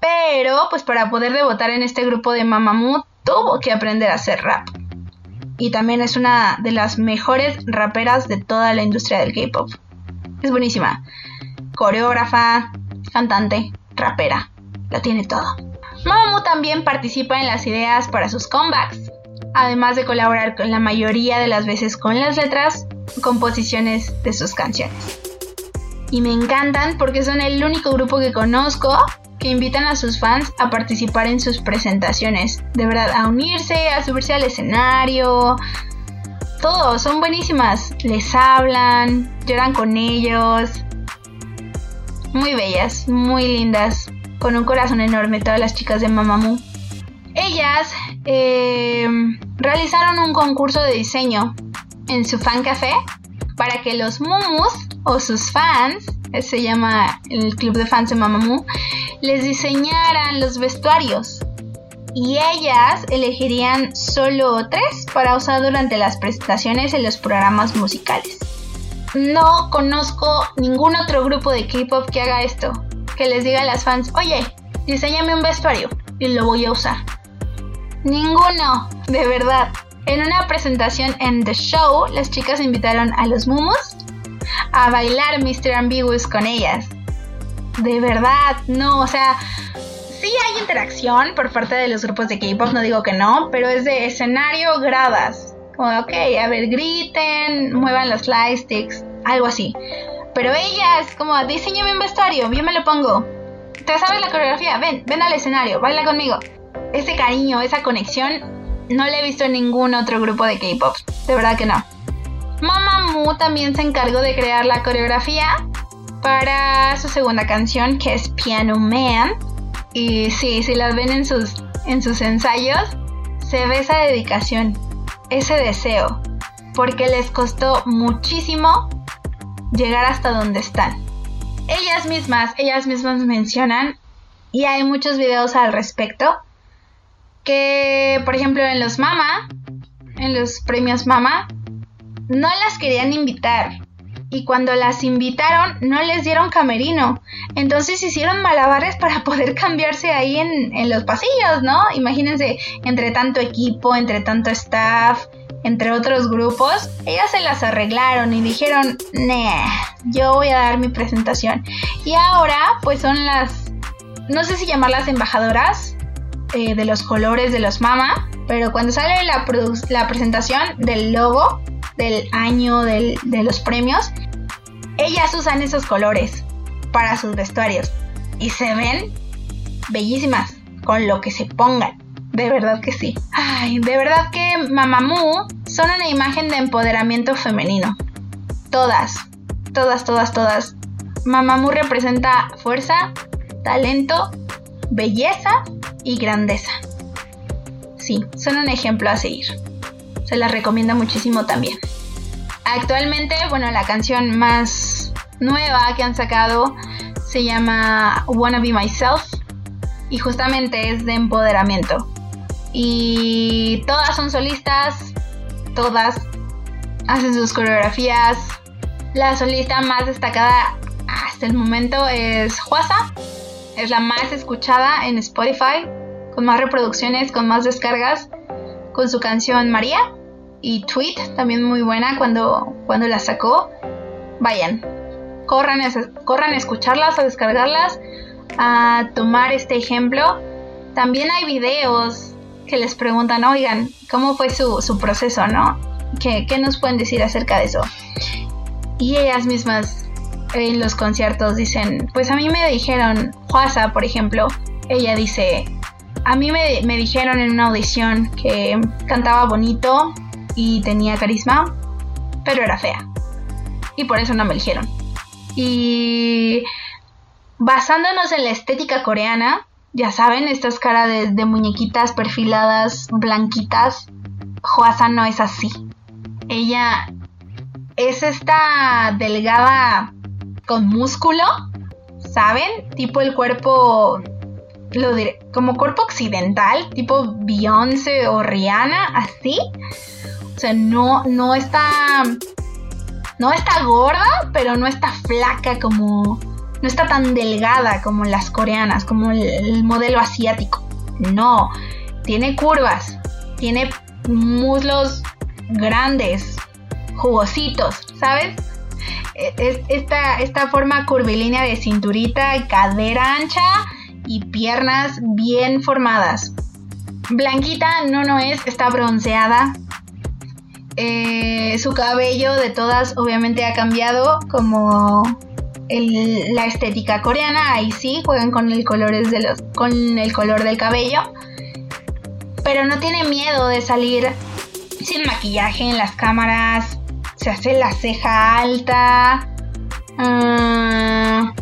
Pero, pues para poder debutar en este grupo de Mamamoo, tuvo que aprender a hacer rap. Y también es una de las mejores raperas de toda la industria del K-pop. Es buenísima. Coreógrafa, cantante, rapera. Lo tiene todo. Mamamoo también participa en las ideas para sus comebacks, además de colaborar con la mayoría de las veces con las letras composiciones de sus canciones. Y me encantan porque son el único grupo que conozco que invitan a sus fans a participar en sus presentaciones. De verdad, a unirse, a subirse al escenario. Todos son buenísimas. Les hablan, lloran con ellos. Muy bellas, muy lindas. Con un corazón enorme, todas las chicas de Mamamoo. Ellas eh, realizaron un concurso de diseño en su fan café para que los mumus o sus fans, se llama el club de fans de Mamamoo, les diseñaran los vestuarios. Y ellas elegirían solo tres para usar durante las presentaciones en los programas musicales. No conozco ningún otro grupo de K-pop que haga esto. Que les diga a las fans, oye, diseñame un vestuario y lo voy a usar. Ninguno, de verdad. En una presentación en The Show, las chicas invitaron a los Mumus a bailar Mr. Ambiguous con ellas. De verdad, no, o sea, sí hay interacción por parte de los grupos de K-pop, no digo que no, pero es de escenario gradas. Como, ok, a ver, griten, muevan los sticks, algo así. Pero ellas, como, diseñame un vestuario, yo me lo pongo. ¿Te sabes la coreografía? Ven, ven al escenario, baila conmigo. Ese cariño, esa conexión no le he visto en ningún otro grupo de K-pop. De verdad que no. Mamamoo también se encargó de crear la coreografía para su segunda canción, que es Piano Man. Y sí, si las ven en sus, en sus ensayos, se ve esa dedicación, ese deseo porque les costó muchísimo llegar hasta donde están. Ellas mismas, ellas mismas mencionan, y hay muchos videos al respecto, que por ejemplo en los Mama, en los premios Mama, no las querían invitar. Y cuando las invitaron, no les dieron camerino. Entonces hicieron malabares para *laughs* poder cambiarse ahí en, en los pasillos, ¿no? Imagínense, entre tanto equipo, entre tanto staff, entre otros grupos, ellas se las arreglaron y dijeron, nah, yo voy a dar mi presentación. Y ahora, pues son las, no sé si llamarlas embajadoras eh, de los colores de los Mama, pero cuando sale la, la presentación del logo del año de los premios, ellas usan esos colores para sus vestuarios y se ven bellísimas con lo que se pongan. De verdad que sí. Ay, de verdad que Mamamoo son una imagen de empoderamiento femenino. Todas, todas, todas, todas. Mamamoo representa fuerza, talento, belleza y grandeza. Sí, son un ejemplo a seguir. Se las recomiendo muchísimo también. Actualmente, bueno, la canción más nueva que han sacado se llama Wanna Be Myself y justamente es de empoderamiento y todas son solistas, todas hacen sus coreografías. La solista más destacada hasta el momento es Juasa, es la más escuchada en Spotify, con más reproducciones, con más descargas, con su canción María y Tweet, también muy buena cuando, cuando la sacó. Vayan, corran, corran a escucharlas, a descargarlas, a tomar este ejemplo. También hay videos que les preguntan, oigan, ¿cómo fue su, proceso, no? ¿Qué, nos pueden decir acerca de eso? Y ellas mismas en los conciertos dicen, pues a mí me dijeron, Juasa, por ejemplo, ella dice, a mí me, me dijeron en una audición que cantaba bonito y tenía carisma, pero era fea. Y por eso no me eligieron. Y basándonos en la estética coreana, ya saben, estas caras de, muñequitas perfiladas, blanquitas. Joasa no es así. Ella es esta delgada con músculo, ¿saben? Tipo el cuerpo, lo diré, como cuerpo occidental, tipo Beyoncé o Rihanna, así. O sea, no, no está, no está gorda, pero no está flaca como no está tan delgada como las coreanas, como el, modelo asiático. No, tiene curvas, tiene muslos grandes, jugositos, ¿sabes? E, esta, esta forma curvilínea de cinturita, cadera ancha y piernas bien formadas. Blanquita no, no es, está bronceada. Eh, su cabello de todas obviamente ha cambiado como la estética coreana, ahí sí juegan con el, colores de los, con el color del cabello, pero no tiene miedo de salir sin maquillaje en las cámaras, se hace la ceja alta, mm,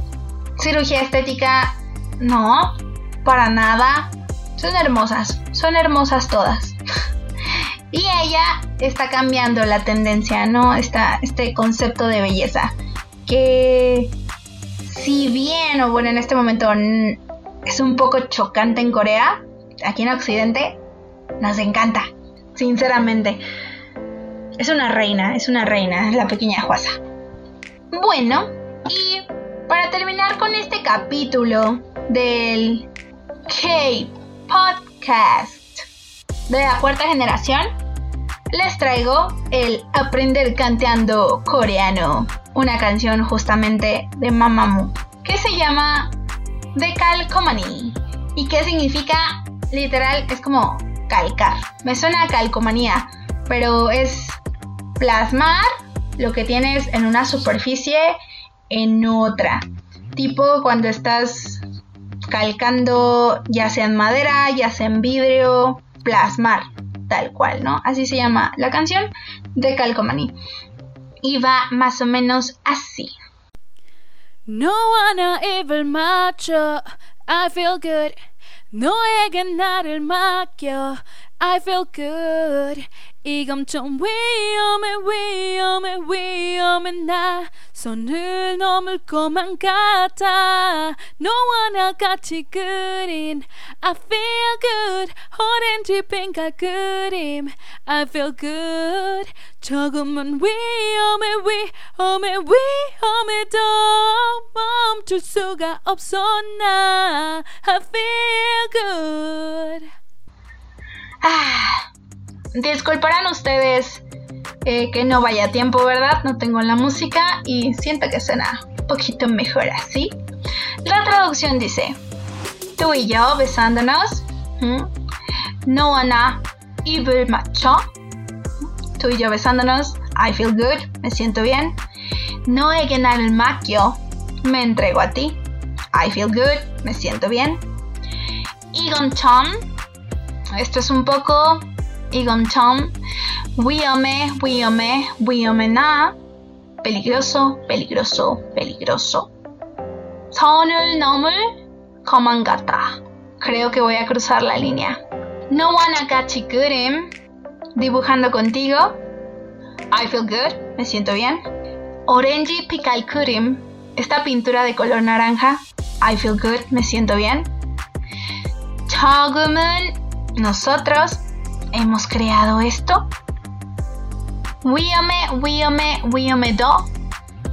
cirugía estética, no, para nada, son hermosas, son hermosas todas. *laughs* y ella está cambiando la tendencia, ¿no? este concepto de belleza que si bien, o bueno, en este momento es un poco chocante en Corea, aquí en Occidente nos encanta, sinceramente. Es una reina, es una reina, la pequeña Juasa. Bueno, y para terminar con este capítulo del K-Podcast de la cuarta generación, les traigo el Aprender Canteando Coreano una canción justamente de Mamamoo que se llama The Calcomany y que significa literal es como calcar. Me suena a calcomanía, pero es plasmar lo que tienes en una superficie en otra. Tipo cuando estás calcando ya sea en madera, ya sea en vidrio, plasmar, tal cual, ¿no? Así se llama la canción de Calcomaní. Y va más o menos así. No wanna even macho, I feel good. No he ganar el macho, I feel good. 이건 좀 위험해 위험해 위험해 나 손을 넘을 것만 같아 너와 나 같이 그린 I feel good 오렌지 핑크 그림 I feel good 조금은 위험해 위험해 위험해도 멈출 수가 없어 나 I feel good Ah, disculparán ustedes eh, que no vaya a tiempo, ¿verdad? No tengo la música y siento que suena un poquito mejor así. La traducción dice, tú y yo besándonos, no ana evil macho, tú y yo besándonos, I feel good, me siento bien. No ganado el maquio, me entrego a ti, I feel good, me siento bien. Igon Tom, esto es un poco Igon Tom. Wiome, wiome, wiome na. Peligroso, peligroso, peligroso. 선을 nomul komangata. Creo que voy a cruzar la línea. No wanna kurim. Dibujando contigo. I feel good. Me siento bien. Orange kurim. Esta pintura de color naranja. I feel good. Me siento bien. Chagumun nosotros hemos creado esto. Wiome, wiome, wiome do.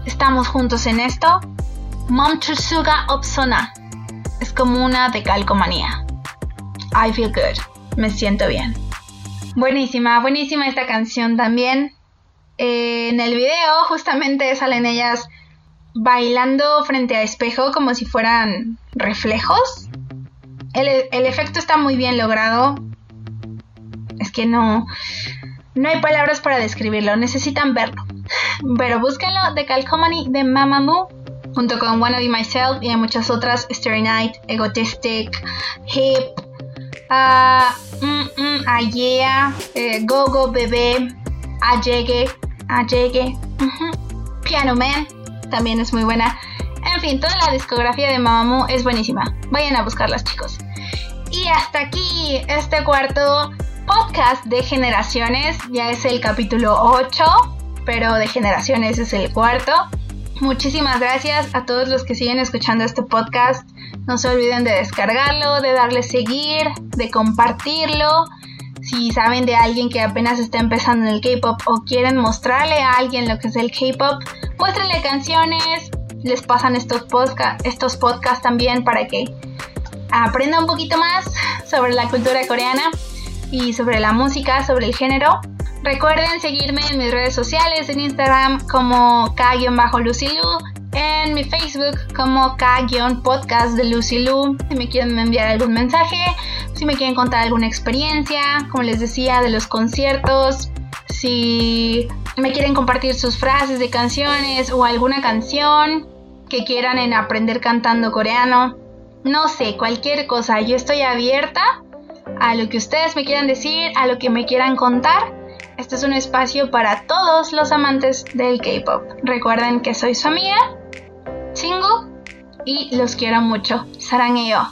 Estamos juntos en esto. Momchusuga opsona. Es como una de calcomanía. I feel good. Me siento bien. Buenísima, buenísima esta canción también. Eh, en el video justamente salen ellas bailando frente a espejo como si fueran reflejos el, efecto está muy bien logrado. Es que no, no hay palabras para describirlo, necesitan verlo. Pero búsquenlo de Calcomany de Mamamoo junto con Wanna Be Myself y hay muchas otras, Starry Night, Egotistic, Hip, uh, mm, mm, Ayea, eh, Go Go Bebé, Ayegue, Ayegue, Piano Man, también es muy buena. En fin, toda la discografía de Mamamoo es buenísima. Vayan a buscarlas, chicos. Y hasta aquí este cuarto podcast de generaciones. Ya es el capítulo 8, pero de generaciones es el cuarto. Muchísimas gracias a todos los que siguen escuchando este podcast. No se olviden de descargarlo, de darle seguir, de compartirlo. Si saben de alguien que apenas está empezando en el K-pop o quieren mostrarle a alguien lo que es el K-pop, muéstrenle canciones, les pasan estos, estos podcasts también para que aprenda un poquito más sobre la cultura coreana y sobre la música, sobre el género. Recuerden seguirme en mis redes sociales, en Instagram como K-Lucilu, en mi Facebook como K-Podcast de Lucy Si me quieren enviar algún mensaje, si me quieren contar alguna experiencia, como les decía, de los conciertos, si me quieren compartir sus frases de canciones o alguna canción, que quieran en aprender cantando coreano. No sé, cualquier cosa. Yo estoy abierta a lo que ustedes me quieran decir, a lo que me quieran contar. Este es un espacio para todos los amantes del K-pop. Recuerden que soy su amiga, Chingu, y los quiero mucho. yo.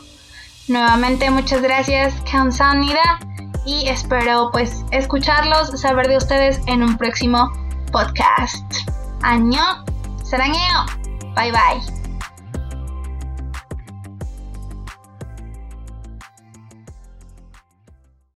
Nuevamente muchas gracias, Kamsanida, y espero pues escucharlos, saber de ustedes en un próximo podcast. Año, yo. Bye bye.